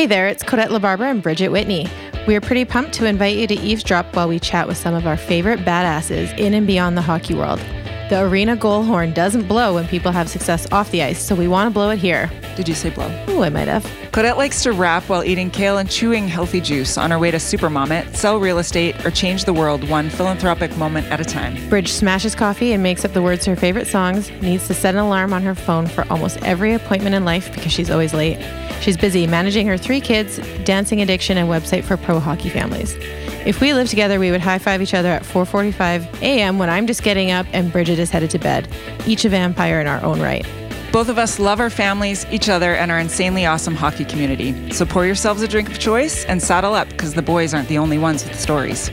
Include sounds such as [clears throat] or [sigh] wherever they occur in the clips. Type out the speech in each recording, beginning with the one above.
Hey there, it's Codette LaBarbera and Bridget Whitney. We are pretty pumped to invite you to eavesdrop while we chat with some of our favorite badasses in and beyond the hockey world. The arena goal horn doesn't blow when people have success off the ice, so we want to blow it here. Did you say blow? Oh, I might have. Codette likes to rap while eating kale and chewing healthy juice on her way to Supermom sell real estate, or change the world one philanthropic moment at a time. Bridge smashes coffee and makes up the words to her favorite songs, needs to set an alarm on her phone for almost every appointment in life because she's always late. She's busy managing her three kids, dancing addiction, and website for pro hockey families. If we lived together, we would high five each other at 4:45 a.m. when I'm just getting up and Bridget is headed to bed, each a vampire in our own right. Both of us love our families, each other, and our insanely awesome hockey community. So pour yourselves a drink of choice and saddle up because the boys aren't the only ones with stories.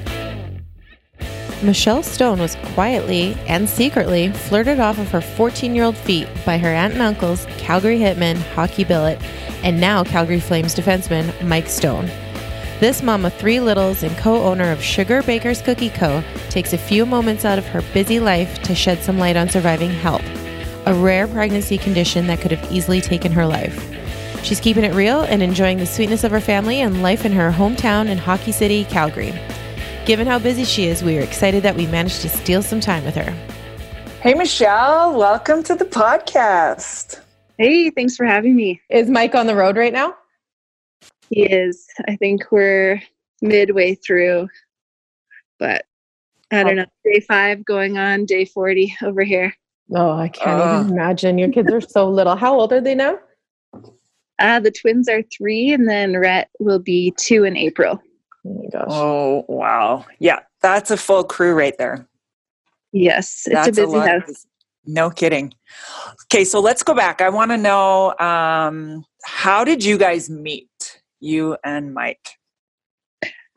Michelle Stone was quietly and secretly flirted off of her 14 year old feet by her aunt and uncle's Calgary hitman, hockey billet, and now Calgary Flames defenseman, Mike Stone. This mom of three littles and co owner of Sugar Baker's Cookie Co. takes a few moments out of her busy life to shed some light on surviving HELLP, a rare pregnancy condition that could have easily taken her life. She's keeping it real and enjoying the sweetness of her family and life in her hometown in Hockey City, Calgary. Given how busy she is, we are excited that we managed to steal some time with her. Hey, Michelle, welcome to the podcast. Hey, thanks for having me. Is Mike on the road right now? He is. I think we're midway through, but I don't know. Day five going on day 40 over here. Oh, I can't uh. even imagine. Your kids are so little. How old are they now? Uh, the twins are three, and then Rhett will be two in April. Oh my gosh. Oh, wow. Yeah, that's a full crew right there. Yes, it's that's a busy a house. No kidding. Okay, so let's go back. I want to know um, how did you guys meet? You and Mike?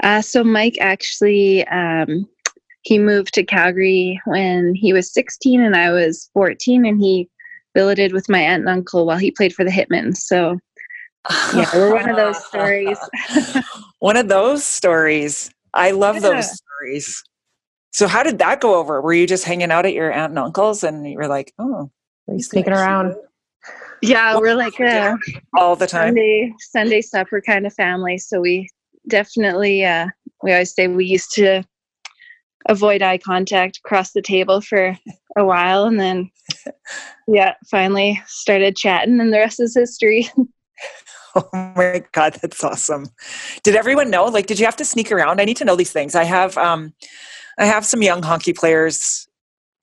Uh, so Mike actually um, he moved to Calgary when he was 16 and I was 14, and he billeted with my aunt and uncle while he played for the Hitmen. So yeah, we're one of those stories. [laughs] one of those stories. I love yeah. those stories. So how did that go over? Were you just hanging out at your aunt and uncle's and you were like, oh, he's sneaking around? Yeah, we're like a all the time Sunday Sunday supper kind of family. So we definitely uh, we always say we used to avoid eye contact across the table for a while, and then [laughs] yeah, finally started chatting, and the rest is history. [laughs] Oh my god, that's awesome! Did everyone know? Like, did you have to sneak around? I need to know these things. I have, um, I have some young hockey players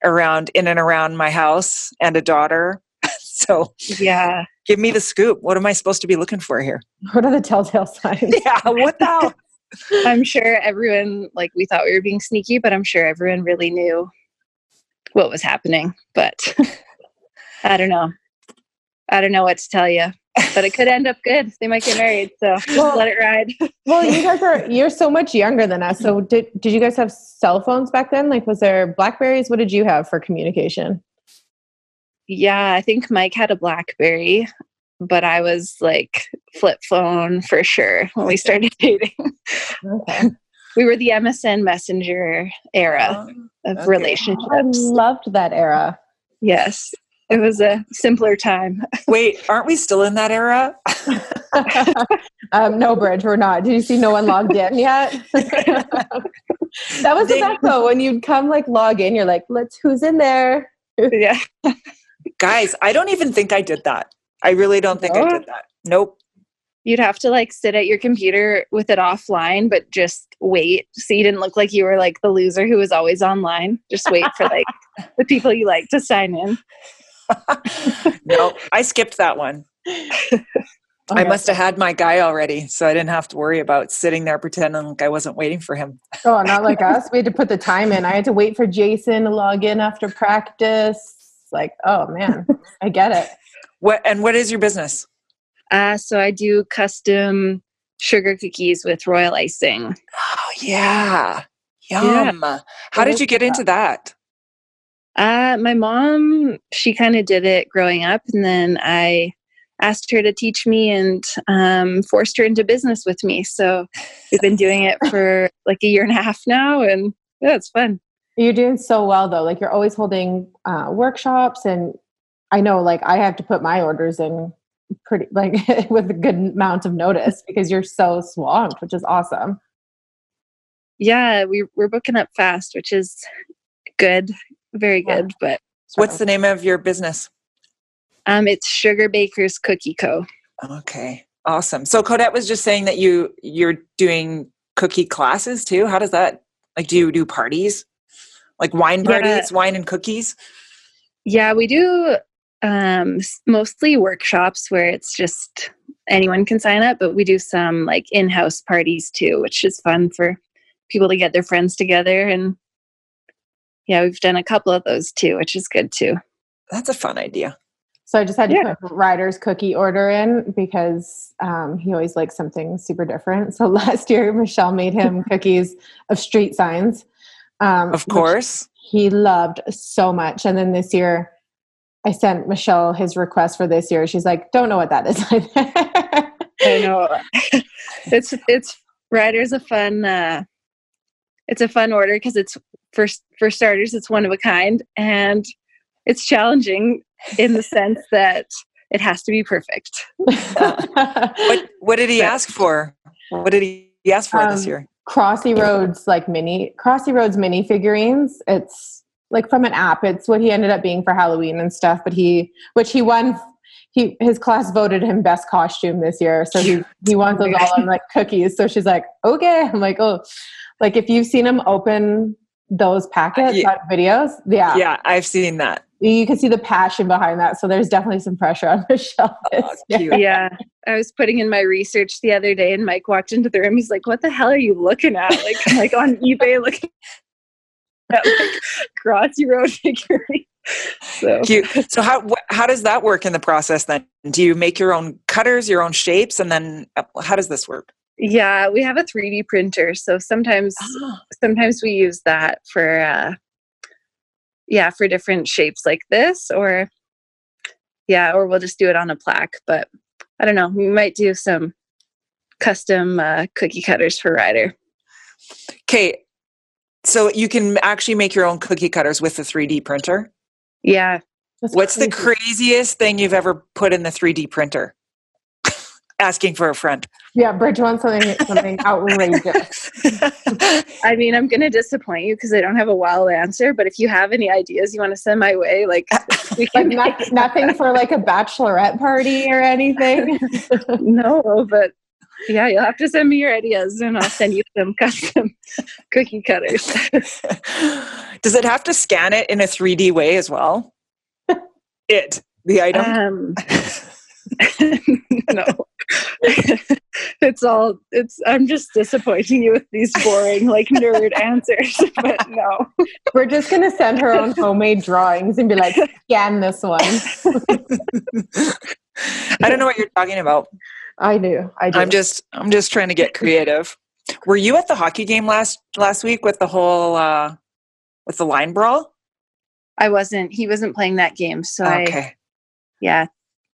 around in and around my house, and a daughter so yeah, give me the scoop. What am I supposed to be looking for here? What are the telltale signs? [laughs] yeah, what the hell? [laughs] I'm sure everyone like we thought we were being sneaky, but I'm sure everyone really knew what was happening. But [laughs] I don't know. I don't know what to tell you. But it could end up good. They might get married, so well, let it ride. well, you guys are you're so much younger than us. So did did you guys have cell phones back then? Like was there Blackberries? What did you have for communication? Yeah, I think Mike had a Blackberry, but I was like flip phone for sure when we started [laughs] dating. Okay. we were the MSN Messenger era oh, of okay. relationships. I loved that era. Yes. It was a simpler time. [laughs] Wait, aren't we still in that era? [laughs] um, no, Bridge, we're not. Did you see no one logged in yet? that was the best though. When you'd come like log in, you're like, let's who's in there? yeah. Guys, I don't even think I did that. I really don't think I did that. Nope. You'd have to like sit at your computer with it offline, but just wait. So you didn't look like you were like the loser who was always online. Just wait for like [laughs] the people you like to sign in. [laughs] no, I skipped that one. [laughs] I must have had my guy already, so I didn't have to worry about sitting there pretending like I wasn't waiting for him. oh, not like us. We had to put the time in. I had to wait for Jason to log in after practice like, oh man, I get it. [laughs] What and what is your business? Uh, so I do custom sugar cookies with royal icing. Oh yeah, yum! Yeah. How did you get into that? Uh, my mom, she kind of did it growing up, and then I asked her to teach me and um, forced her into business with me. So we've been doing it for like a year and a half now, and yeah, it's fun. You're doing so well though. Like you're always holding uh, workshops, and I know like I have to put my orders in pretty [laughs] like with a good amount of notice because you're so swamped, which is awesome. Yeah, we we're booking up fast, which is good, very Yeah. good. But What's the name of your business? um, it's Sugar Bakers Cookie Co. Okay. Awesome. So Codette was just saying that you you're doing cookie classes too. How does that like do you do parties? Like wine Yeah. parties, wine and cookies? Yeah, we do um, mostly workshops where it's just anyone can sign up, but we do some like in-house parties too, which is fun for people to get their friends together. And yeah, we've done a couple of those too, which is good too. That's a fun idea. So I just had to Yeah. put Ryder's cookie order in because um, he always likes something super different. So [laughs] last year, Michelle made him cookies of street signs. Um, Of course. he loved so much. And then this year, I sent Michelle his request for this year. She's like, "Don't know what that is." [laughs] I know. it's it's Ryder's a fun uh it's a fun order because it's for for starters it's one of a kind and it's challenging in the sense [laughs] that it has to be perfect. What what did he But- ask for? What did he ask for this Um, year? Crossy Roads like mini Crossy Roads mini figurines. It's like from an app. It's what he ended up being for Halloween and stuff. But he, which he won, he his class voted him best costume this year. So he [laughs] he wants those all on like cookies. So she's like, okay. I'm like, oh, like if you've seen him open those packets Yeah. videos, yeah, Yeah, I've seen that. You can see the passion behind that. So there's definitely some pressure on [laughs] Michelle. this Oh, yeah. I was putting in my research the other day and Mike walked into the room. He's like, What the hell are you looking at? [laughs] Like like on eBay looking [laughs] at like Crossy Road figurine. So Cute. So how wh- how does that work in the process then? Do you make your own cutters, your own shapes, and then uh, how does this work? yeah, we have a 3D printer. So sometimes sometimes we use that for uh yeah for different shapes like this or yeah or we'll just do it on a plaque but i don't know we might do some custom uh, cookie cutters for Ryder. Okay, so you can actually make your own cookie cutters with the 3D printer. yeah That's What's the craziest thing you've ever put in the 3D printer? Asking for a friend. Yeah, Bridge wants something something [laughs] outrageous. i mean i'm gonna disappoint you because i don't have a wild answer but if you have any ideas you want to send my way like we Like not, nothing for like a bachelorette party or anything. [laughs] [laughs] no but yeah you'll have to send me your ideas and i'll send you some custom cookie cutters Does it have to scan it in a 3D way as well? It, the item? Um, no, [laughs] it's all. It's. I'm just disappointing you with these boring, like nerd [laughs] answers. But no, We're just gonna send her own homemade drawings and be like, scan this one. [laughs] I don't know what you're talking about. I do. I do. I'm just I'm just trying to get creative. Were you at the hockey game last last week with the whole uh with the line brawl? I wasn't. He wasn't playing that game, so I. Yeah,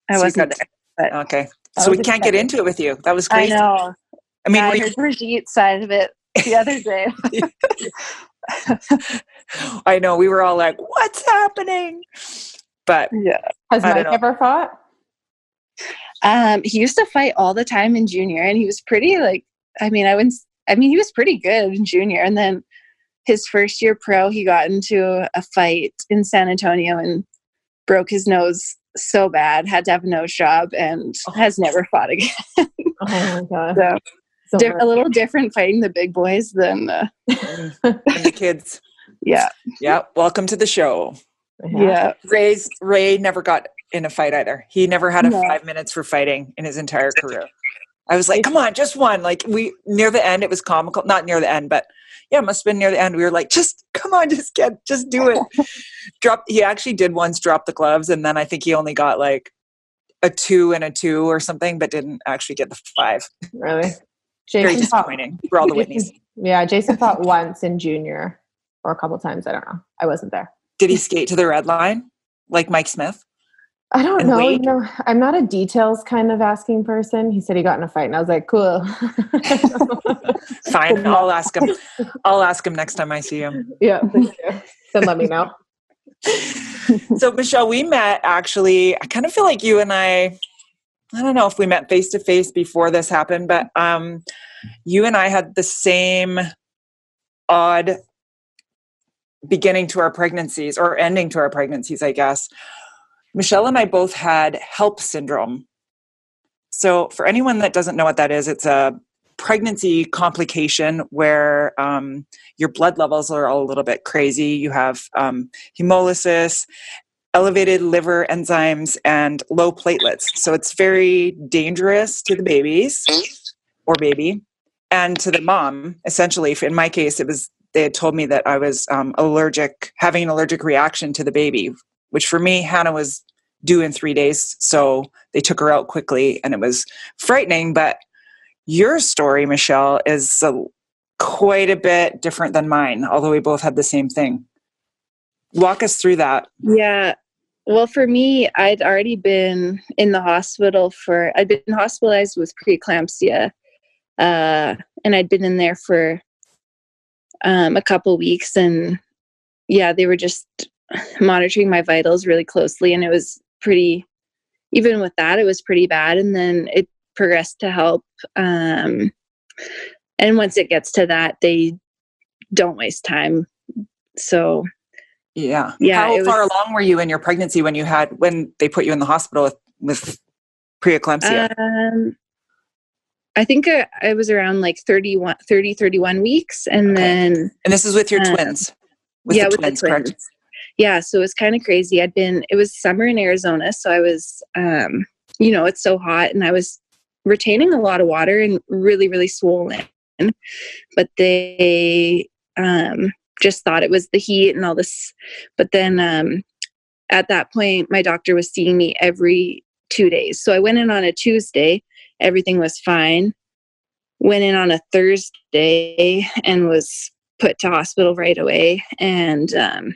I So wasn't got- there. But Okay. That So we can't get into it with you. That was great. I know. I mean, yeah, were I heard Bridget's side of it the other day. [laughs] [laughs] I know we were all like, "What's happening?" But yeah. Has Mike know. ever fought? Um, he used to fight all the time in junior, and he was pretty like. I mean, I wouldn't. I mean, he was pretty good in junior, and then his first year pro, he got into a fight in San Antonio and broke his nose so bad, had to have a nose job, and Oh. has never fought again. Oh my [laughs] god. So So di- a little different fighting the big boys than, uh, mm, and the kids, yeah, yeah. Welcome to the show. yeah, Ray's Ray never got in a fight either. He never had a No. five minutes for fighting in his entire career. I was like, come on, just one. Like we near the end, it was comical. Not near the end, but yeah, it must have been near the end. We were like, just come on, just get, just do it. [laughs] drop. He actually did once drop the gloves, and then I think he only got like a two and a two or something, but didn't actually get the five. Really? Very Jason fought, disappointing for all the [laughs] Whitneys. yeah, Jason fought once in junior or a couple times. I don't know. I wasn't there. Did he skate to the red line like Mike Smith? I don't know. You know, I'm not a details kind of asking person. He said he got in a fight, and I was like, cool. Fine, [laughs] I'll ask him. I'll ask him next time I see him. yeah. Then [laughs] let me know. so michelle we met actually i kind of feel like you and i I don't know if we met face to face before this happened, but um, you and I had the same odd beginning to our pregnancies or ending to our pregnancies, I guess. Michelle and I both had HELLP syndrome. So, for anyone that doesn't know what that is, it's a pregnancy complication where um, your blood levels are all a little bit crazy. You have um, hemolysis, elevated liver enzymes, and low platelets. So, it's very dangerous to the babies or baby and to the mom, essentially. In my case, it was they had told me that I was um, allergic, having an allergic reaction to the baby, which for me, Hannah was due in three days. So they took her out quickly and it was frightening. But your story, Michelle, is a, quite a bit different than mine, although we both had the same thing. Walk us through that. Yeah. Well, for me, I'd already been in the hospital for, I'd been hospitalized with preeclampsia. Uh, and I'd been in there for um, a couple weeks. And yeah, they were just monitoring my vitals really closely. And it was pretty, even with that, it was pretty bad. And then it progressed to HELLP Um, and once it gets to that, they don't waste time. So, yeah. Yeah, How far was- along were you in your pregnancy when you had, when they put you in the hospital with, with preeclampsia? um, I think uh, I was around like 31, 30, 31 weeks. And Okay. then and this is with your uh, twins? With yeah, the with twins, the twins. correct? Yeah, so it was kind of crazy. I'd been it was summer in Arizona, so I was um, you know, it's so hot and I was retaining a lot of water and really, really swollen. But they um just thought it was the heat and all this. But then um at that point my doctor was seeing me every two days. So I went in on a Tuesday, everything was fine. Went in on a Thursday and was put to hospital right away and um,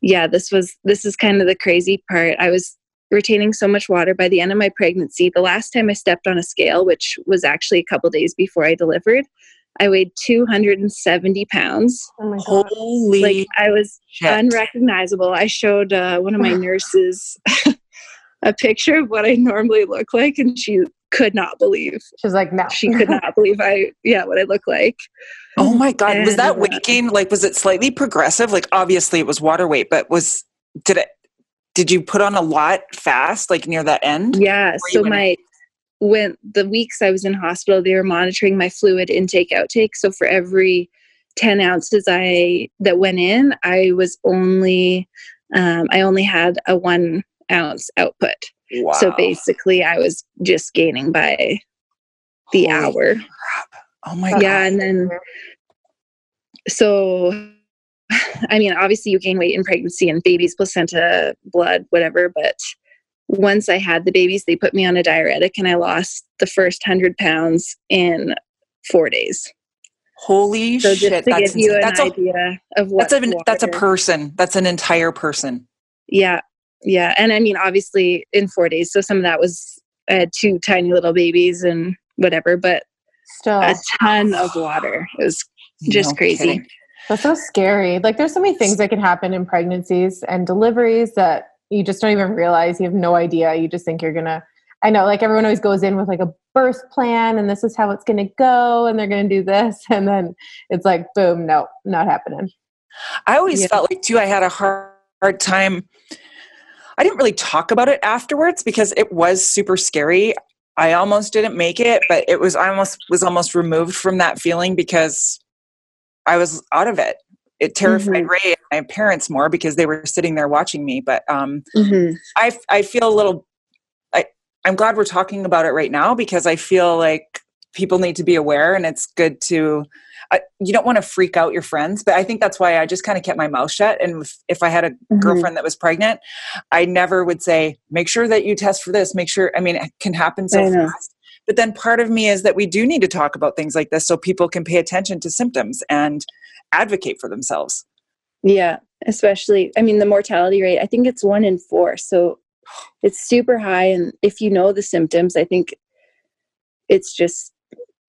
yeah this was this is kind of the crazy part i was retaining so much water by the end of my pregnancy the last time i stepped on a scale which was actually a couple days before i delivered i weighed 270 pounds Oh my god. Holy like i was shit. unrecognizable i showed uh, one of my [sighs] nurses [laughs] a picture of what i normally look like and she could not believe She's like, no. she could not believe i yeah what i look like Oh my god, was that And, uh, weight gain like was it slightly progressive? Like obviously it was water weight, but was did it did you put on a lot fast like near that end? Yeah. So went in? my when the weeks I was in hospital, they were monitoring my fluid intake outtake. So for every ten ounces I that went in, I was only um, I only had a one ounce output. Wow. So basically, I was just gaining by the Holy hour. crap. Oh my Yeah, god. and then so [sighs] I mean, obviously you gain weight in pregnancy and babies, placenta, blood, whatever. But once I had the babies, they put me on a diuretic and I lost the first hundred pounds in four days. Holy So shit. to That's give you an that's a idea of what that's a that's a person. That's an entire person. Yeah. Yeah. And I mean, obviously in four days. So some of that was I had two tiny little babies and whatever, but Still, a ton of water. It was just No crazy. kidding. that's so scary. Like, there's so many things that can happen in pregnancies and deliveries that you just don't even realize. You have no idea. You just think you're gonna. I know, like everyone always goes in with like a birth plan, and this is how it's gonna go, and they're gonna do this, [laughs] and then it's like, boom, no, not happening. I always Yeah. felt like too I had a hard, hard time. I didn't really talk about it afterwards because it was super scary. I almost didn't make it, but it was I almost was almost removed from that feeling because I was out of it. It terrified Mhm. Ray and my parents more because they were sitting there watching me. But um, Mhm. I I feel a little. I I'm glad we're talking about it right now because I feel like people need to be aware, and it's good to. I, you don't want to freak out your friends, but I think that's why I just kind of kept my mouth shut. And if, if I had a Mhm. girlfriend that was pregnant, I never would say, "Make sure that you test for this." Make sure. I mean, it can happen so fast. But then part of me is that we do need to talk about things like this so people can pay attention to symptoms and advocate for themselves. Yeah, especially, I mean, the mortality rate, I think it's one in four. So it's super high. And if you know the symptoms, I think it's just,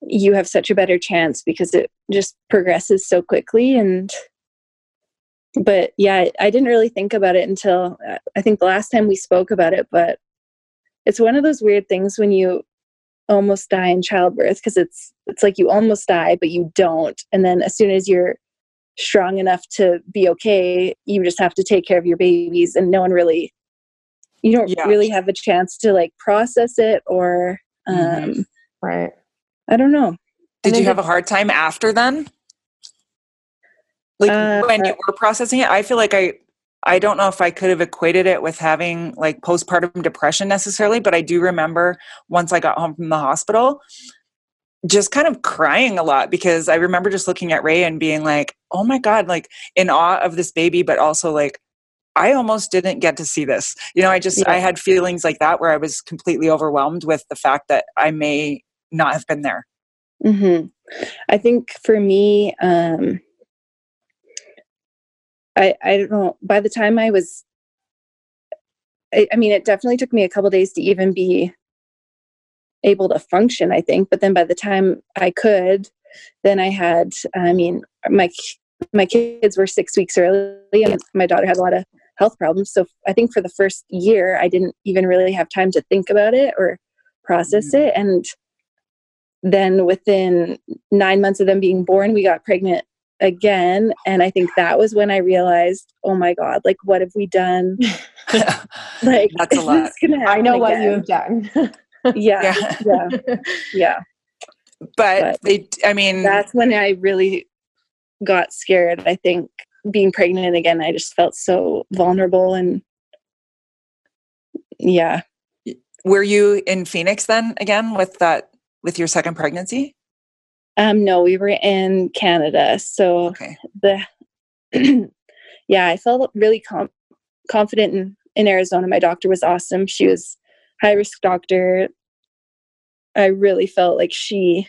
you have such a better chance because it just progresses so quickly. And, but yeah, I didn't really think about it until uh, I think the last time we spoke about it, but it's one of those weird things when you almost die in childbirth because it's it's like you almost die but you don't and then as soon as you're strong enough to be okay you just have to take care of your babies and no one really you don't Yeah. really have a chance to like process it or um Mhm. Right. I don't know Did you have a hard time after then? Like Uh, when you were processing it, I feel like I I don't know if I could have equated it with having like postpartum depression necessarily, but I do remember once I got home from the hospital just kind of crying a lot because I remember just looking at Ray and being like, "Oh my god, like in awe of this baby, but also like I almost didn't get to see this." You know, I just Yeah. I had feelings like that where I was completely overwhelmed with the fact that I may not have been there. hmm I think for me, um, I I don't know. By the time I was, I, I mean, it definitely took me a couple days to even be able to function. I think, but then by the time I could, then I had. I mean, my my kids were six weeks early, and my daughter had a lot of health problems. So I think for the first year, I didn't even really have time to think about it or process it, and then within nine months of them being born, we got pregnant again. And I think that was when I realized, oh my God, like, what have we done? [laughs] Like, That's a [laughs] lot. I know happen what you have done. [laughs] Yeah, yeah. yeah, yeah. but But they i mean That's when I really got scared. I think being pregnant again, I just felt so vulnerable and yeah. were you in phoenix then again with that with your second pregnancy? Um, no, we were in Canada. So okay. the [clears throat] yeah i felt really com- confident in, in arizona. My doctor was awesome. She was high risk doctor. I really felt like she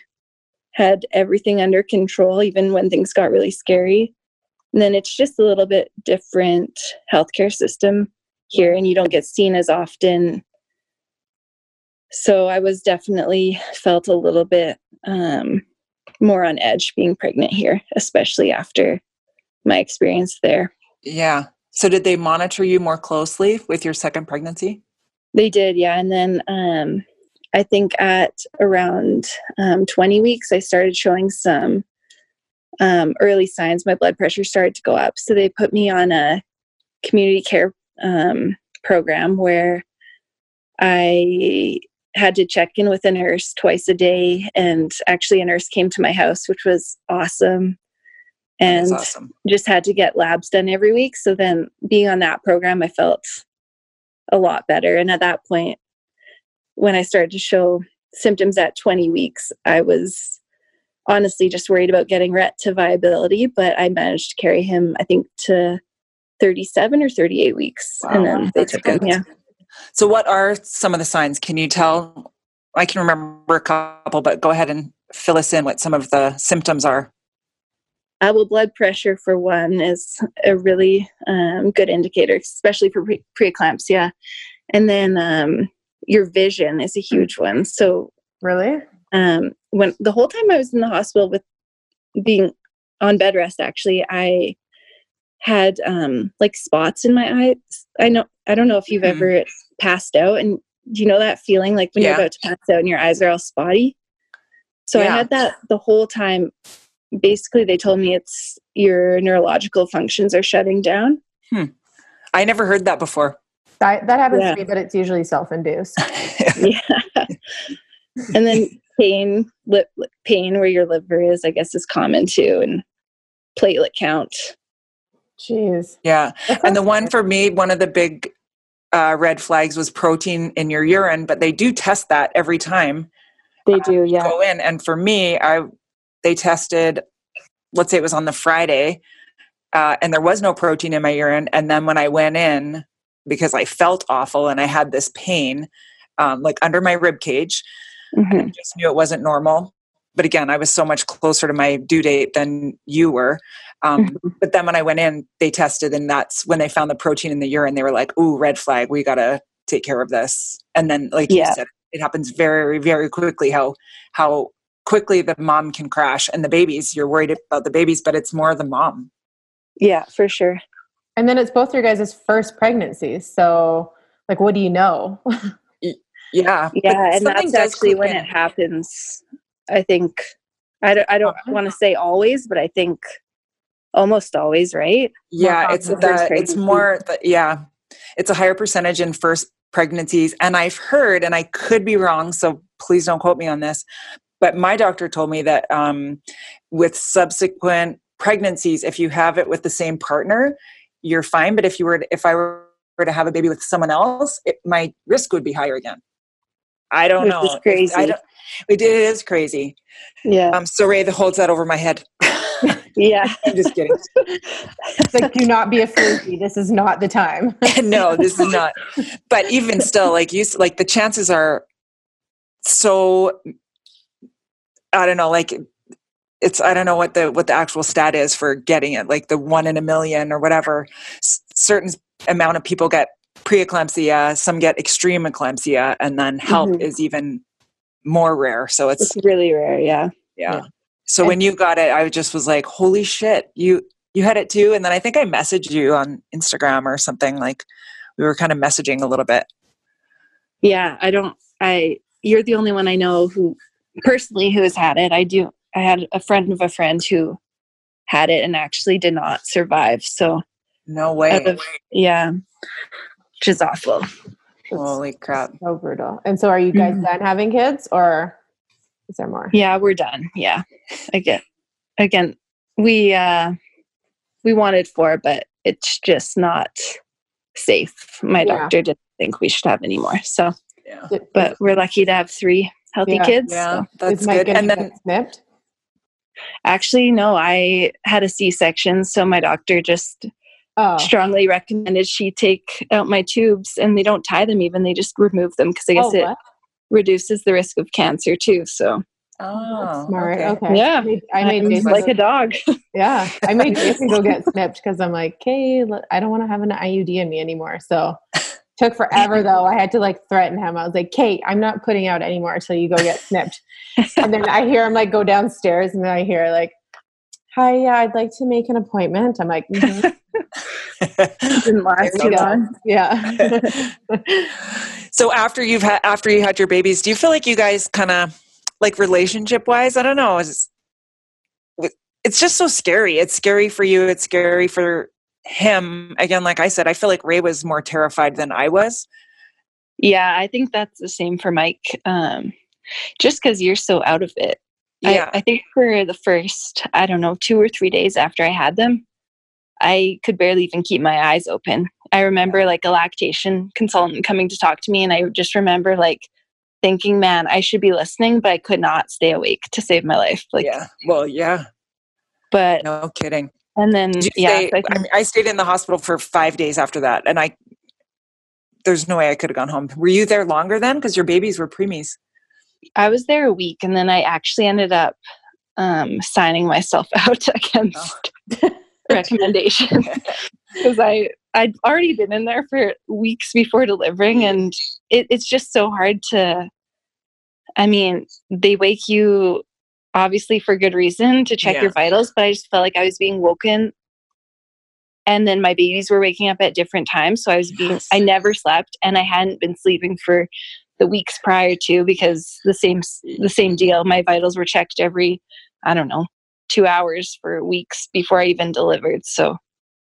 had everything under control even when things got really scary. And then it's just a little bit different healthcare system here and you don't get seen as often so i was definitely felt a little bit um, more on edge being pregnant here especially after my experience there. yeah so did they monitor you more closely with your second pregnancy They did, yeah. And then um, I think at around um, 20 weeks, I started showing some um, early signs. My blood pressure started to go up. So they put me on a community care um, program where I had to check in with a nurse twice a day. And actually, a nurse came to my house, which was awesome. And awesome just had to get labs done every week. So then being on that program, I felt a lot better. And at that point, when I started to show symptoms at 20 weeks, I was honestly just worried about getting Rhett to viability, but I managed to carry him, I think, to 37 or 38 weeks. and then they took him. Yeah. So what are some of the signs can you tell i can remember a couple but go ahead and fill us in what some of the symptoms are Uh, well, blood pressure for one is a really um, good indicator, especially for pre- preeclampsia. And then um, your vision is a huge one. So really? um, when the whole time I was in the hospital with being on bed rest, actually, I had um, like spots in my eyes. I know I don't know if you've Mhm. ever passed out, and do you know that feeling like when Yeah. you're about to pass out and your eyes are all spotty? So I had that the whole time. Basically, they told me it's your neurological functions are shutting down. i never heard that before That, that happens Yeah. to me, but it's usually self-induced. [laughs] yeah. and then pain, lip pain where your liver is, I guess, is common too, and platelet count. Jeez. yeah and the one for me one of the big uh, red flags was protein in your urine but they do test that every time They do, yeah. go in and for me i they tested let's say it was on the friday uh, and there was no protein in my urine and then when i went in because i felt awful and i had this pain um, like under my rib cage i Mhm. just knew it wasn't normal but again i was so much closer to my due date than you were um, but then when i went in they tested and that's when they found the protein in the urine they were like ooh red flag we gotta take care of this and then like Yeah. you said it happens very very quickly how how quickly the mom can crash and the babies you're worried about the babies but it's more the mom Yeah, for sure. And then it's both your guys' first pregnancies. So, like, what do you know? Yeah. Yeah, and that's actually when in. it happens. I think I don't, I don't Uh-huh. want to say always, but I think almost always, right? Yeah, it's the it's more the, yeah. It's a higher percentage in first pregnancies and I've heard and I could be wrong so please don't quote me on this but my doctor told me that um, with subsequent pregnancies if you have it with the same partner you're fine but if you were to, if I were to have a baby with someone else it, my risk would be higher again. I don't Which know. is It's- crazy. I don't, it is crazy. Yeah. Um, so Ray that holds that over my head. [laughs] Yeah. [laughs] I'm just kidding. It's like, do not be a floozy. This is not the time. [laughs] no, this is not. [laughs] But even still, like you, like the chances are so. I don't know. Like it's I don't know what the what the actual stat is for getting it. Like the one in a million or whatever. S- certain amount of people get preeclampsia. Some get extreme eclampsia, and then HELLP Mhm. is even more rare. So it's It's really rare. Yeah. yeah. Yeah. So when you got it, I just was like, "Holy shit, you you had it too!" And then I think I messaged you on Instagram or something. Like we were kind of messaging a little bit. Yeah. I don't, I, you're the only one I know who personally who has had it. I do, I had a friend of a friend who had it and actually did not survive. So, No way! of, yeah, which is awful. Holy crap! so brutal. And so, are you guys Mhm. done having kids, or is there more? Yeah, we're done. Yeah. Again, again, we, uh, we wanted four, but it's just not safe. My Yeah. doctor didn't think we should have any more. So, Yeah, but we're lucky to have three healthy Yeah. kids. yeah, so. that's good. And get then snipped. Actually, no, I had a C section. So my doctor just Oh, strongly recommended she take out my tubes and they don't tie them even. They just remove them because I guess oh, it what? Reduces the risk of cancer too. So, oh, smart. okay. Okay. Yeah. I made, I made Jason like a dog. [laughs] Yeah, I made [laughs] Jason go get snipped because I'm like, okay, I don't want to have an IUD in me anymore. So took forever though. I had to like threaten him. I was like, Kate, I'm not putting out anymore until you go get snipped. [laughs] and then I hear him like go downstairs, and then I hear like, hi, yeah, I'd like to make an appointment. I'm like, mhm, Didn't last There too long. yeah. So after you've had after you had your babies, do you feel like you guys kind of like relationship wise? I don't know. It's, it's just so scary. It's scary for you. It's scary for him. Again, like I said, I feel like Ray was more terrified than I was. Yeah, I think that's the same for Mike. Um, just because you're so out of it. I- Yeah. I, think for the first, I don't know, two or three days after I had them, I could barely even keep my eyes open. I remember like a lactation consultant coming to talk to me, and I just remember like thinking, man, I should be listening, but I could not stay awake to save my life. Like, yeah. Well, yeah. but, No kidding. and then, yeah, stay, so I I, mean, I stayed in the hospital for five days after that, and I there's no way I could have gone home. Were you there longer then? Because your babies were preemies. I was there a week, and then I actually ended up um, signing myself [laughs] out against [laughs] recommendation [laughs] because I I'd already been in there for weeks before delivering, and it, it's just so hard to. I mean, they wake you obviously for good reason to check Yeah. your vitals, but I just felt like I was being woken. And then my babies were waking up at different times. So I was being, Yes. I never slept and I hadn't been sleeping for the weeks prior to because the same, the same deal. My vitals were checked every, I don't know, two hours for weeks before I even delivered. So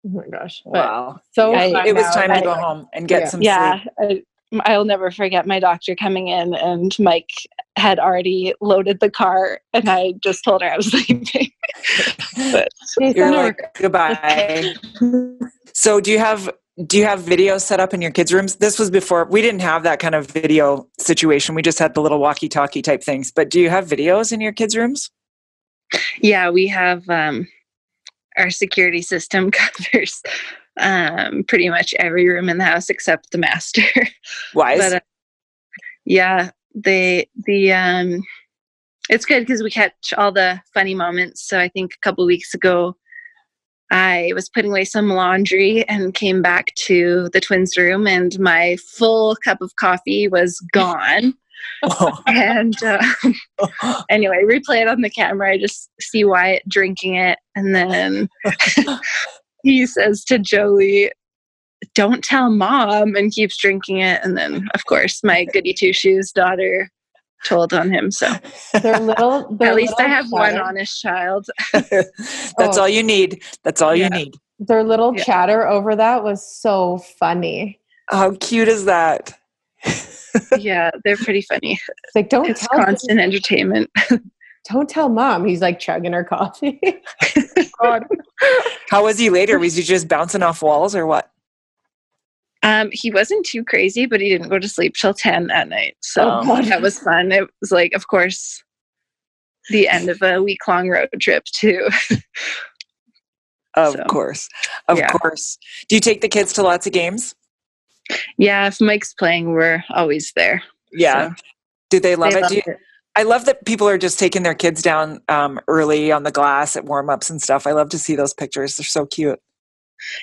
Oh my gosh. But Wow. so I- It was now. time to go home and get Yeah. some yeah, sleep. I, I'll never forget my doctor coming in and Mike had already loaded the car and I just told her I was [laughs] leaving. but [laughs] You're like goodbye. so do you have do you have video set up in your kids' rooms? This was before we didn't have that kind of video situation. We just had the little walkie-talkie type things. But do you have videos in your kids' rooms? yeah, we have um, our security system [laughs] covers um, pretty much every room in the house except the master. [laughs] Wise. but uh, yeah, they the um, it's good because we catch all the funny moments. So I think a couple weeks ago, I was putting away some laundry and came back to the twins' room, and my full cup of coffee was gone. [laughs] and uh, [laughs] anyway, replay it on the camera. I just see Wyatt drinking it, and then [laughs] he says to Jolie, don't tell mom and keeps drinking it. And then, of course, my goody two shoes daughter told on him. So they're little. Their at least I little have one honest child. That's Oh. all you need. That's all Yeah. you need. Their little Yeah. chatter over that was so funny. How cute is that? Yeah, they're pretty funny. It's like don't It's tell constant entertainment. [laughs] don't tell mom. He's like chugging her coffee. [laughs] God. How was he later? Was he just bouncing off walls or what? Um, he wasn't too crazy, but he didn't go to sleep till 10 at night. So Oh, that was fun. It was like, of course, the end of a week long road trip too. [laughs] Of So, course. Of yeah. course. Do you take the kids to lots of games? Yeah, if Mike's playing, we're always there. Yeah. So Do they love they it? Do you- I love that people are just taking their kids down um, early on the glass at warm ups and stuff. I love to see those pictures. They're so cute.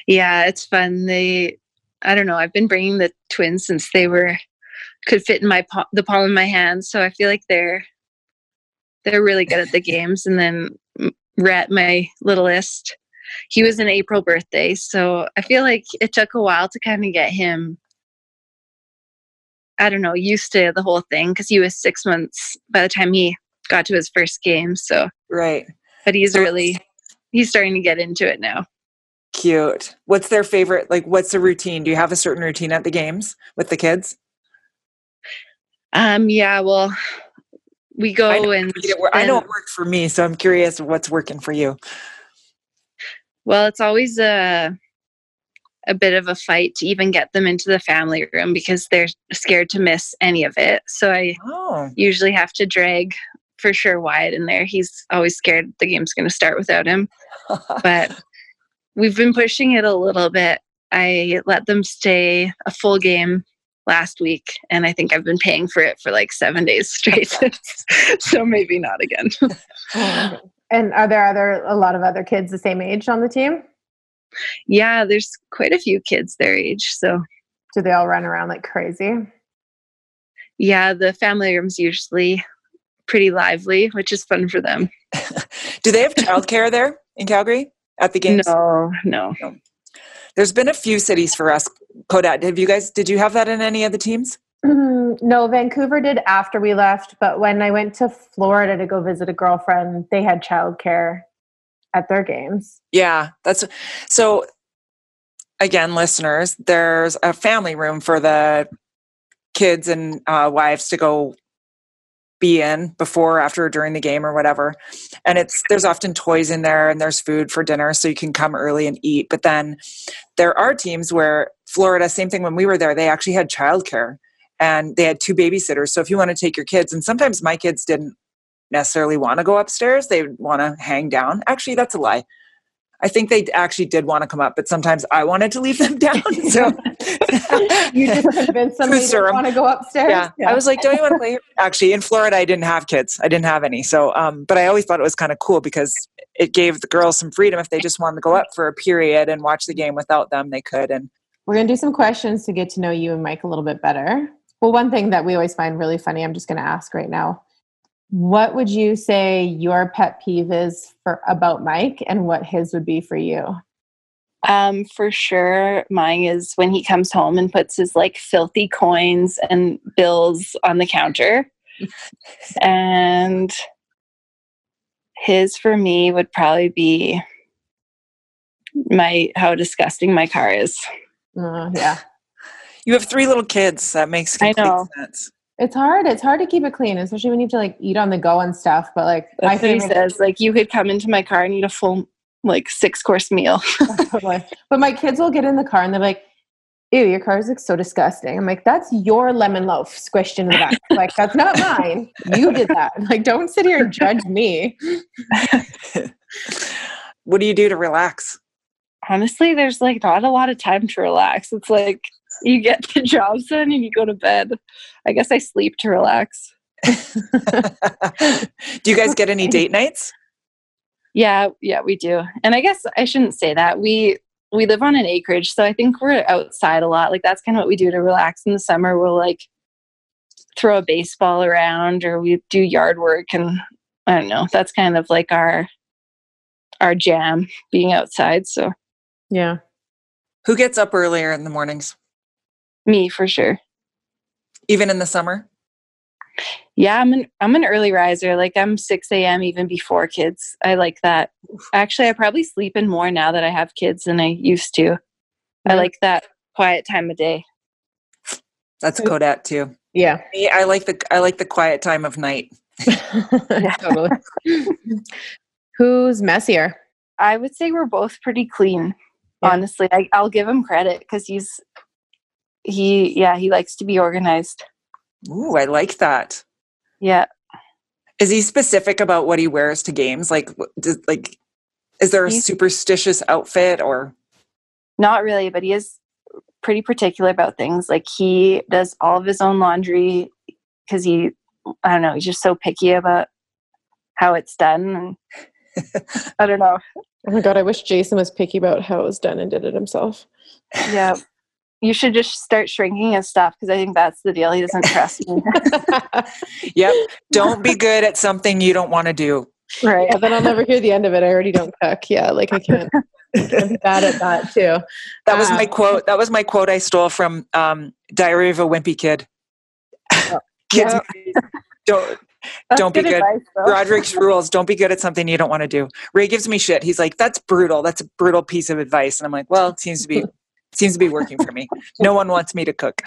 Yeah, it's fun. They, I don't know. I've been bringing the twins since they were could fit in my the palm of my hand. So I feel like they're they're really good at the [laughs] games. And then Rhett, my littlest, he was an April birthday, so I feel like it took a while to kind of get him. I don't know, used to the whole thing because he was six months by the time he got to his first game. So, Right. but he's So- really he's starting to get into it now. Cute. What's their favorite? Like, what's the routine? Do you have a certain routine at the games with the kids? Um, yeah, well, we go I and I know it worked for me, so I'm curious what's working for you. Well, it's always a a bit of a fight to even get them into the family room because they're scared to miss any of it. So I Oh, usually have to drag for sure Wyatt in there. He's always scared the game's going to start without him. [laughs] But we've been pushing it a little bit. I let them stay a full game last week, and I think I've been paying for it for like seven days [laughs] straight. [laughs] so maybe not again. And are there other a lot of other kids the same age on the team? yeah, there's quite a few kids their age. So Do they all run around like crazy? yeah, the family room's usually pretty lively, which is fun for them. [laughs] do they have childcare there in Calgary at the games? No, no. There's been a few cities for us. Codette, have you guys? Did you have that in any of the teams? Mm-hmm. No, Vancouver did after we left, but when I went to Florida to go visit a girlfriend, they had childcare at their games. Yeah, that's so. Again, listeners, there's a family room for the kids and uh, wives to go be in before, after, or during the game or whatever. And it's there's often toys in there and there's food for dinner, so you can come early and eat. But then there are teams where Florida, same thing when we were there, they actually had childcare and they had two babysitters. So if you want to take your kids, and sometimes my kids didn't necessarily want to go upstairs, they want to hang down. Actually, that's a lie. I think they actually did want to come up, but sometimes I wanted to leave them [laughs] down. So you just convinced them to want to go upstairs. yeah. I was like, "Don't you want to play?" [laughs] Actually, in Florida, I didn't have kids. I didn't have any. So, um, but I always thought it was kind of cool because it gave the girls some freedom. If they just wanted to go up for a period and watch the game without them, they could. And We're going to do some questions to get to know you and Mike a little bit better. Well, one thing that we always find really funny, I'm just going to ask right now. What would you say your pet peeve is for about Mike and what his would be for you? Um, for sure, mine is when he comes home and puts his like filthy coins and bills on the counter. [laughs] and his for me would probably be my how disgusting my car is. Uh, yeah. You have three little kids. That makes I know. sense. It's hard. It's hard to keep it clean, especially when you have to like eat on the go and stuff. But like my That's what he favorite, says. Like you could come into my car and eat a full like six course meal. [laughs] Totally. But my kids will get in the car and they're like, ew, your car is like so disgusting. I'm like, that's your lemon loaf squished into the back. like, that's not mine. You did that. Like, don't sit here and judge me. [laughs] What do you do to relax? Honestly, there's like not a lot of time to relax. It's like you get the jobs done and you go to bed. I guess I sleep to relax. [laughs] do you guys get any [laughs] date nights? Yeah, yeah, we do. And I guess I shouldn't say that. We we live on an acreage, so I think we're outside a lot. Like that's kind of what we do to relax in the summer. We'll like throw a baseball around or we do yard work and I don't know. That's kind of like our our jam being outside. So Yeah. Who gets up earlier in the mornings, Me for sure. even in the summer? Yeah, I'm an I'm an early riser. Like I'm 6 a.m. even before kids. I like that. Actually, I probably sleep in more now that I have kids than I used to. I like that quiet time of day. That's Codette too. Yeah. Me, I like the I like the quiet time of night. [laughs] totally. Who's messier? I would say we're both pretty clean. Yeah. Honestly, I, I'll give him credit because he's he yeah he likes to be organized. Ooh, I like that. Yeah, Is he specific about what he wears to games? Like, does, like, is there a He's- superstitious outfit or? not really, but he is pretty particular about things. Like he does all of his own laundry because he I don't know he's just so picky about how it's done. And [laughs] I don't know. Oh my god, I wish Jason was picky about how it was done and did it himself. Yeah. You should just start shrinking his stuff because I think that's the deal. He doesn't trust me. [laughs] Yep. Don't be good at something you don't want to do. right. yeah, then I'll never hear the end of it. I already don't cook. Yeah, like I can't. I'm bad at that too. That was my Ah. quote. That was my quote I stole from um, Diary of a Wimpy Kid. [laughs] Kids, don't That's Don't be good. advice. Rodrick's rules. Don't be good at something you don't want to do. Ray gives me shit. He's like, "That's brutal. That's a brutal piece of advice." And I'm like, "Well, it seems to be seems to be working for me. No one wants me to cook."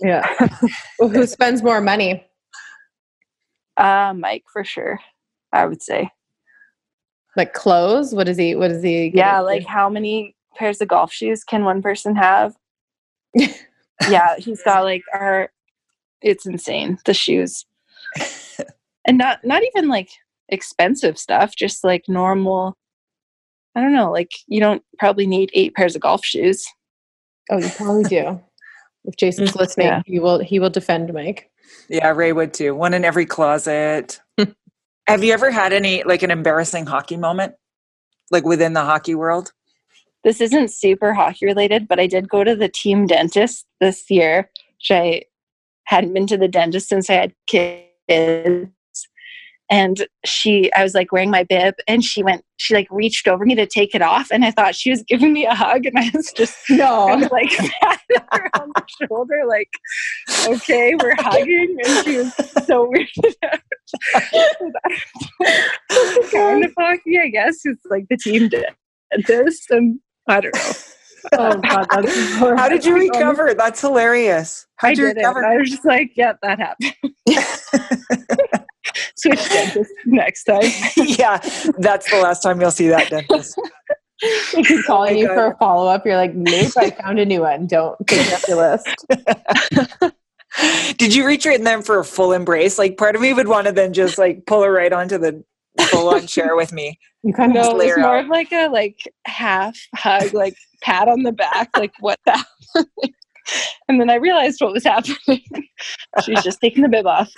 Yeah. [laughs] well, who spends more money? Uh, Mike for sure. I would say. Like clothes? What does he? What does he? get Yeah, into? like how many pairs of golf shoes can one person have? [laughs] yeah, he's got like our it's insane, the shoes. [laughs] and not not even like expensive stuff, just like normal I don't know, like you don't probably need eight pairs of golf shoes. Oh, you probably do. If Jason's mm, listening, Yeah. he will. He will defend Mike. Yeah, Ray would too. One in every closet. [laughs] Have you ever had any like an embarrassing hockey moment, like within the hockey world? This isn't super hockey related, but I did go to the team dentist this year, which I hadn't been to the dentist since I had kids. And she, I was like wearing my bib, and she went, she like reached over me to take it off, and I thought she was giving me a hug, and I was just [laughs] No. of like [laughs] patting her on the shoulder, like, okay, we're hugging, and she was so [laughs] weirded out. kind of hockey, I guess, it's like the team did this and I don't know. Oh God, How did you recover? That's hilarious. How I did you did it. recover? I was just like, yeah, that happened. [laughs] Switch dentist next time. [laughs] yeah, that's the last time you'll see that dentist. [laughs] They keep calling my you God. for a follow up. You're like, nope, I found a new one. Don't take it off your list. Did you reach in them for a full embrace? Like part of me would want to then just like pull her right onto the full on chair with me. You kind of No, lay it was more out. of like a like half hug, like pat on the back, like what the And then I realized what was happening. She was just taking the bib off.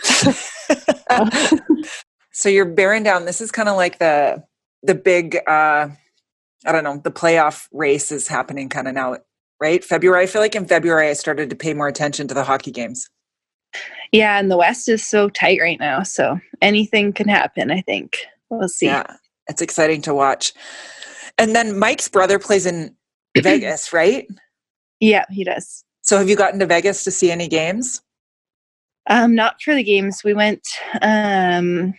[laughs] so you're bearing down. This is kind of like the the big uh I don't know, the playoff race is happening kind of now, right? February. I feel like in February I started to pay more attention to the hockey games. Yeah, and the West is so tight right now, so anything can happen. I think we'll see. Yeah, it's exciting to watch. And then Mike's brother plays in [clears throat] Vegas, right? Yeah, he does. So have you gotten to Vegas to see any games? Um, not for the games. We went um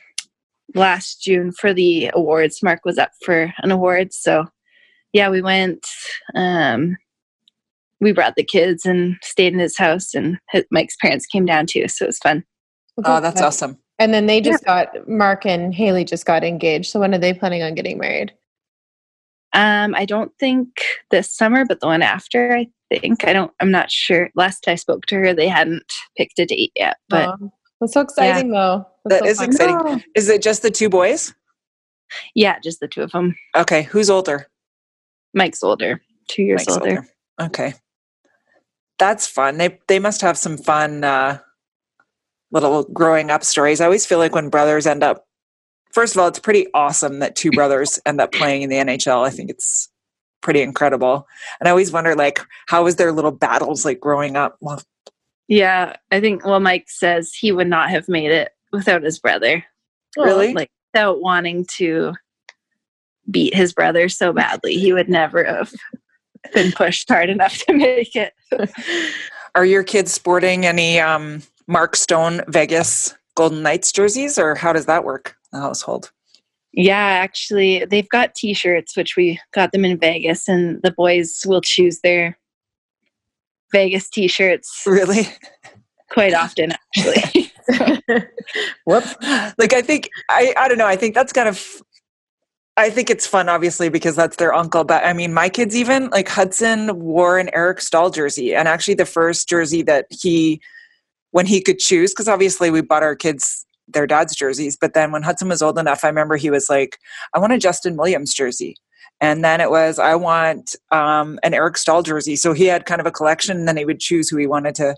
last June for the awards. Mark was up for an award, so yeah, we went. Um, we brought the kids and stayed in his house, and his, Mike's parents came down too, so it was fun. Oh, that's awesome. And then they just got Mark and Haley just got engaged. So when are they planning on getting married? Um, I don't think this summer, but the one after, I think. I don't. I'm not sure. Last I spoke to her, they hadn't picked a date yet, but Um, that's so exciting, though. That's That so is fun. exciting. No. Is it just the two boys? yeah, just the two of them. Okay, who's older? Mike's older, two years Mike's older. Okay. That's fun. They they must have some fun uh little growing up stories. I always feel like when brothers end up First of all, it's pretty awesome that two brothers end up playing in the NHL. I think it's pretty incredible. And I always wonder like how was their little battles like growing up? Well, Yeah, I think. Well, Mike says he would not have made it without his brother. Really? Like without wanting to beat his brother so badly, he would never have. been pushed hard enough to make it. [laughs] Are your kids sporting any um, Mark Stone Vegas Golden Knights jerseys, or how does that work? The household. Yeah, actually, they've got T-shirts, which we got them in Vegas, and the boys will choose their Vegas T-shirts Really? quite often. Actually, [laughs] Whoops. like I think I I don't know. I think that's kind of I think it's fun obviously because that's their uncle, but I mean my kids even like Hudson wore an Eric Staal jersey and actually the first jersey that he when he could choose because obviously we bought our kids their dad's jerseys, but then when Hudson was old enough, I remember he was like, I want a Justin Williams jersey. And then it was, I want um, an Eric Staal jersey. So he had kind of a collection, and then he would choose who he wanted to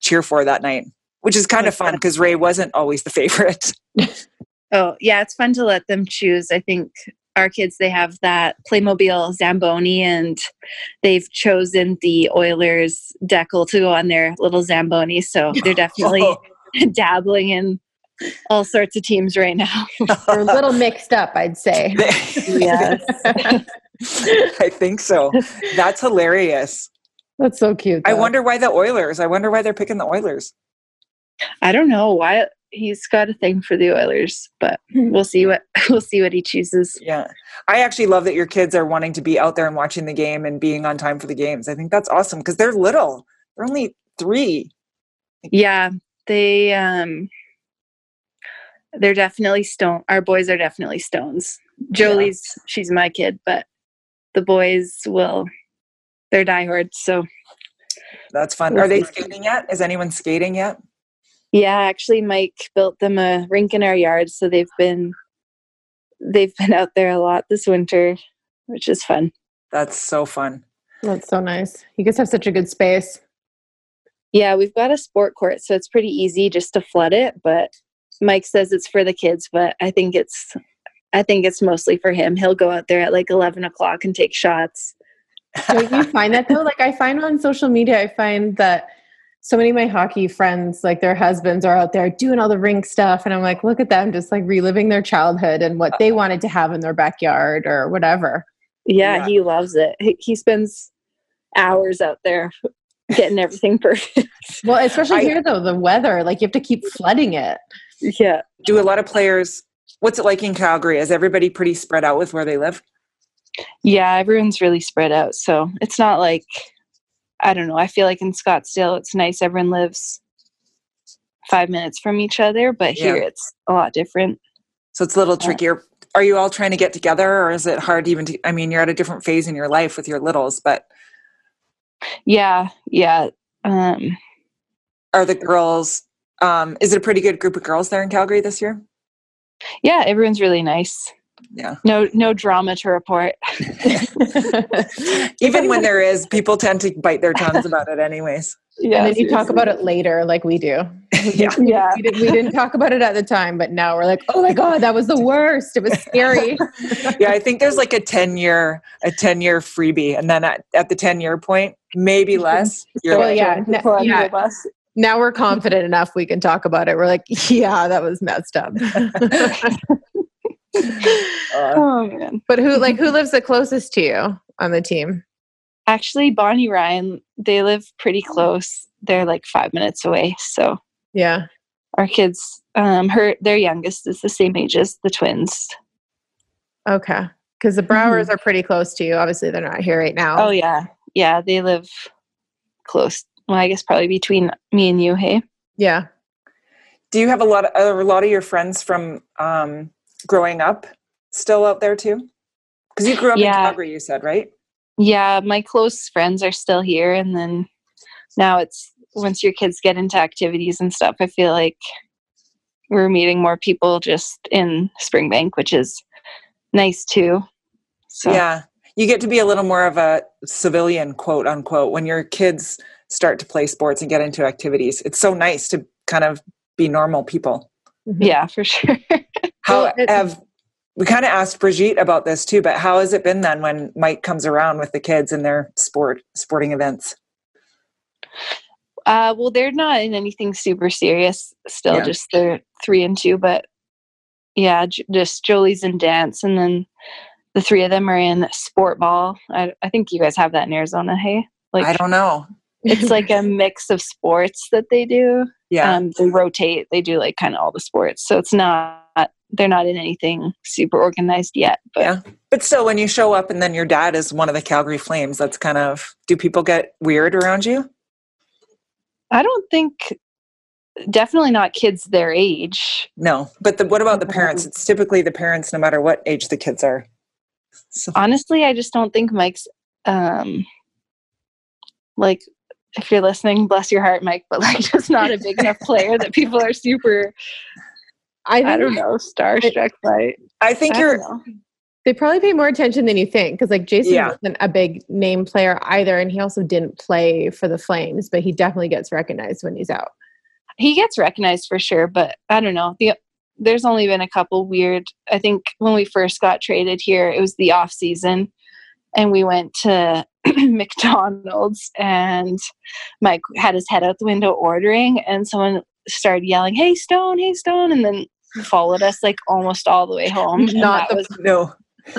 cheer for that night, which is kind of fun because Ray wasn't always the favorite. [laughs] oh yeah, it's fun to let them choose. I think our kids they have that Playmobil Zamboni, and they've chosen the Oilers decal to go on their little Zamboni. So they're [laughs] definitely [laughs] dabbling in all sorts of teams right now. [laughs] We're a little mixed up, I'd say. [laughs] yes. I think so. That's hilarious. That's so cute. I wonder why the Oilers. I wonder why they're picking the Oilers. I don't know why he's got a thing for the Oilers, but we'll see what [laughs] we'll see what he chooses. Yeah. I actually love that your kids are wanting to be out there and watching the game and being on time for the games. I think that's awesome because they're little. They're only three. Yeah, they um they're definitely stone our boys are definitely stones. Jolie's she's my kid, but the boys will they're diehards, so That's fun. Are they skating yet? Is anyone skating yet? Yeah, actually, Mike built them a rink in our yard, so they've been they've been out there a lot this winter, which is fun. That's so fun. That's so nice. You guys have such a good space. Yeah, we've got a sport court, so it's pretty easy just to flood it. But Mike says it's for the kids, but I think it's I think it's mostly for him. He'll go out there at like eleven o'clock and take shots. [laughs] Don't you find that though? Like I find on social media, I find that so many of my hockey friends, like their husbands, are out there doing all the rink stuff, and I'm like, look at them, just like reliving their childhood and what they wanted to have in their backyard or whatever. Yeah, Yeah. he loves it. He, he spends hours out there getting everything [laughs] perfect. Well, especially I- here though, the weather, like you have to keep flooding it. Yeah. Do a lot of players what's it like in Calgary? Is everybody pretty spread out with where they live? Yeah, everyone's really spread out. So it's not like, I don't know. I feel like in Scottsdale, it's nice. Everyone lives five minutes from each other, but here Yeah. it's a lot different. So it's a little trickier. Are you all trying to get together or is it hard even to I mean you're at a different phase in your life with your littles, but Yeah, yeah. Um, are the girls um is it a pretty good group of girls there in Calgary this year? yeah, everyone's really nice. Yeah. No, no drama to report. [laughs] Even when there is, people tend to bite their tongues about it anyways. [laughs] Yeah, and then you talk about it later, like we do. [laughs] Yeah. Yeah, We, did, we didn't talk about it at the time, but now we're like, oh my god, that was the worst. It was scary. yeah, I think there's like a 10 year a 10 year freebie and then at, at the 10 year point, maybe less, you're Well, like, yeah, n- yeah. Now we're confident [laughs] enough we can talk about it. We're like, yeah, that was messed up. [laughs] uh, Oh man. but who like who lives the closest to you on the team? Actually, Bonnie Ryan, they live pretty close. They're like five minutes away. So Yeah. our kids, um, her their youngest is the same age as the twins. Okay. Because the Brouwers are pretty close to you. Obviously, they're not here right now. Oh yeah, yeah, they live close. Well, I guess probably between me and you. Hey, yeah. do you have a lot of are a lot of your friends from um growing up still out there too? Because you grew up in Yeah. Calgary, you said, right? yeah, my close friends are still here, and then now it's once your kids get into activities and stuff. I feel like we're meeting more people just in Springbank, which is nice too. So Yeah. You get to be a little more of a civilian, quote unquote, when your kids start to play sports and get into activities. It's so nice to kind of be normal people. Mhm. yeah, for sure. [laughs] How Well, have we kind of asked Bridget about this too, but how has it been then when Mike comes around with the kids and their sport sporting events? Uh, well, they're not in anything super serious still, Yeah. just they're three and two. But yeah, j- just Jolie's in dance, and then the three of them are in sport ball. I, I think you guys have that in Arizona. Hey, Like I don't know. It's like a [laughs] mix of sports that they do. Yeah. Um, they rotate. They do like kind of all the sports. So it's not they're not in anything super organized yet. But Yeah. But still, when you show up and then your dad is one of the Calgary Flames, that's kind of, do people get weird around you? I don't think definitely not kids their age. No. But the, what about the parents? It's typically the parents, no matter what age the kids are. So, Honestly, I just don't think Mike's um like if you're listening, bless your heart, Mike, but like [laughs] just not a big enough player that people are super I, think I don't know, starstruck by. I think I you're, know. They probably pay more attention than you think because, like, Jason Yeah. wasn't a big name player either, and he also didn't play for the Flames, but he definitely gets recognized when he's out. he gets recognized for sure, but I don't know. The there's only been a couple weird. I think when we first got traded here, it was the off season, and we went to [clears throat] McDonald's, and Mike had his head out the window ordering, and someone started yelling, "Hey Stone! Hey Stone!" and then followed us like almost all the way home. Not the- was no. [laughs]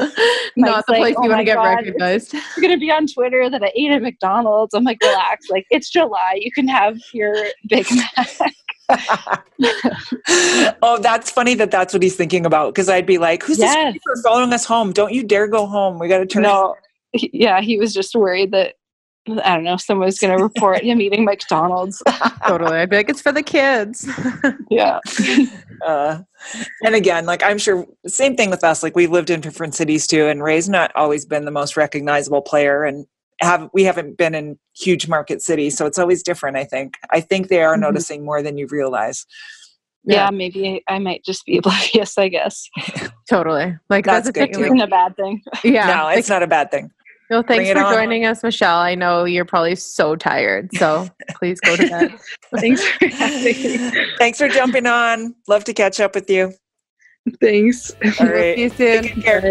Not the like, place "Oh you want to get God." recognized. [laughs] going to be on Twitter that I ate at McDonald's. I'm like, relax. Like it's July. You can have your Big [laughs] Mac. oh, that's funny that that's what he's thinking about. Because I'd be like, "Who's Yes. this following us home? Don't you dare go home. We got to turn." no, yeah, he was just worried that I don't know someone was going to report him eating McDonald's. [laughs] totally. I'd be like, it's for the kids. [laughs] yeah, Uh, and again, like I'm sure, same thing with us. Like we've lived in different cities too, and Ray's not always been the most recognizable player, and have we haven't been in huge market cities, so it's always different. I think. I think they are Mhm. noticing more than you realize. yeah, Maybe I might just be [laughs] oblivious. I guess totally. Like That's that's, the good, thing. too. isn't a bad thing. Yeah. no, it's not a bad thing. Well, thanks for on. joining us, Michelle. I know you're probably so tired, so please go to bed. [laughs] Thanks for having me. Thanks for jumping on. Love to catch up with you. Thanks. All See right. you soon. Take care.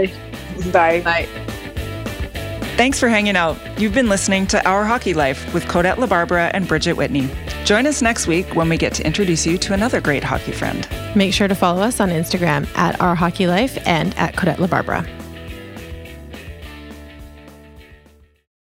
Bye. Bye. Thanks for hanging out. You've been listening to Our Hockey Life with Codette LaBarbera and Bridget Whitney. Join us next week when we get to introduce you to another great hockey friend. Make sure to follow us on Instagram at Our Hockey Life and at Codette LaBarbera.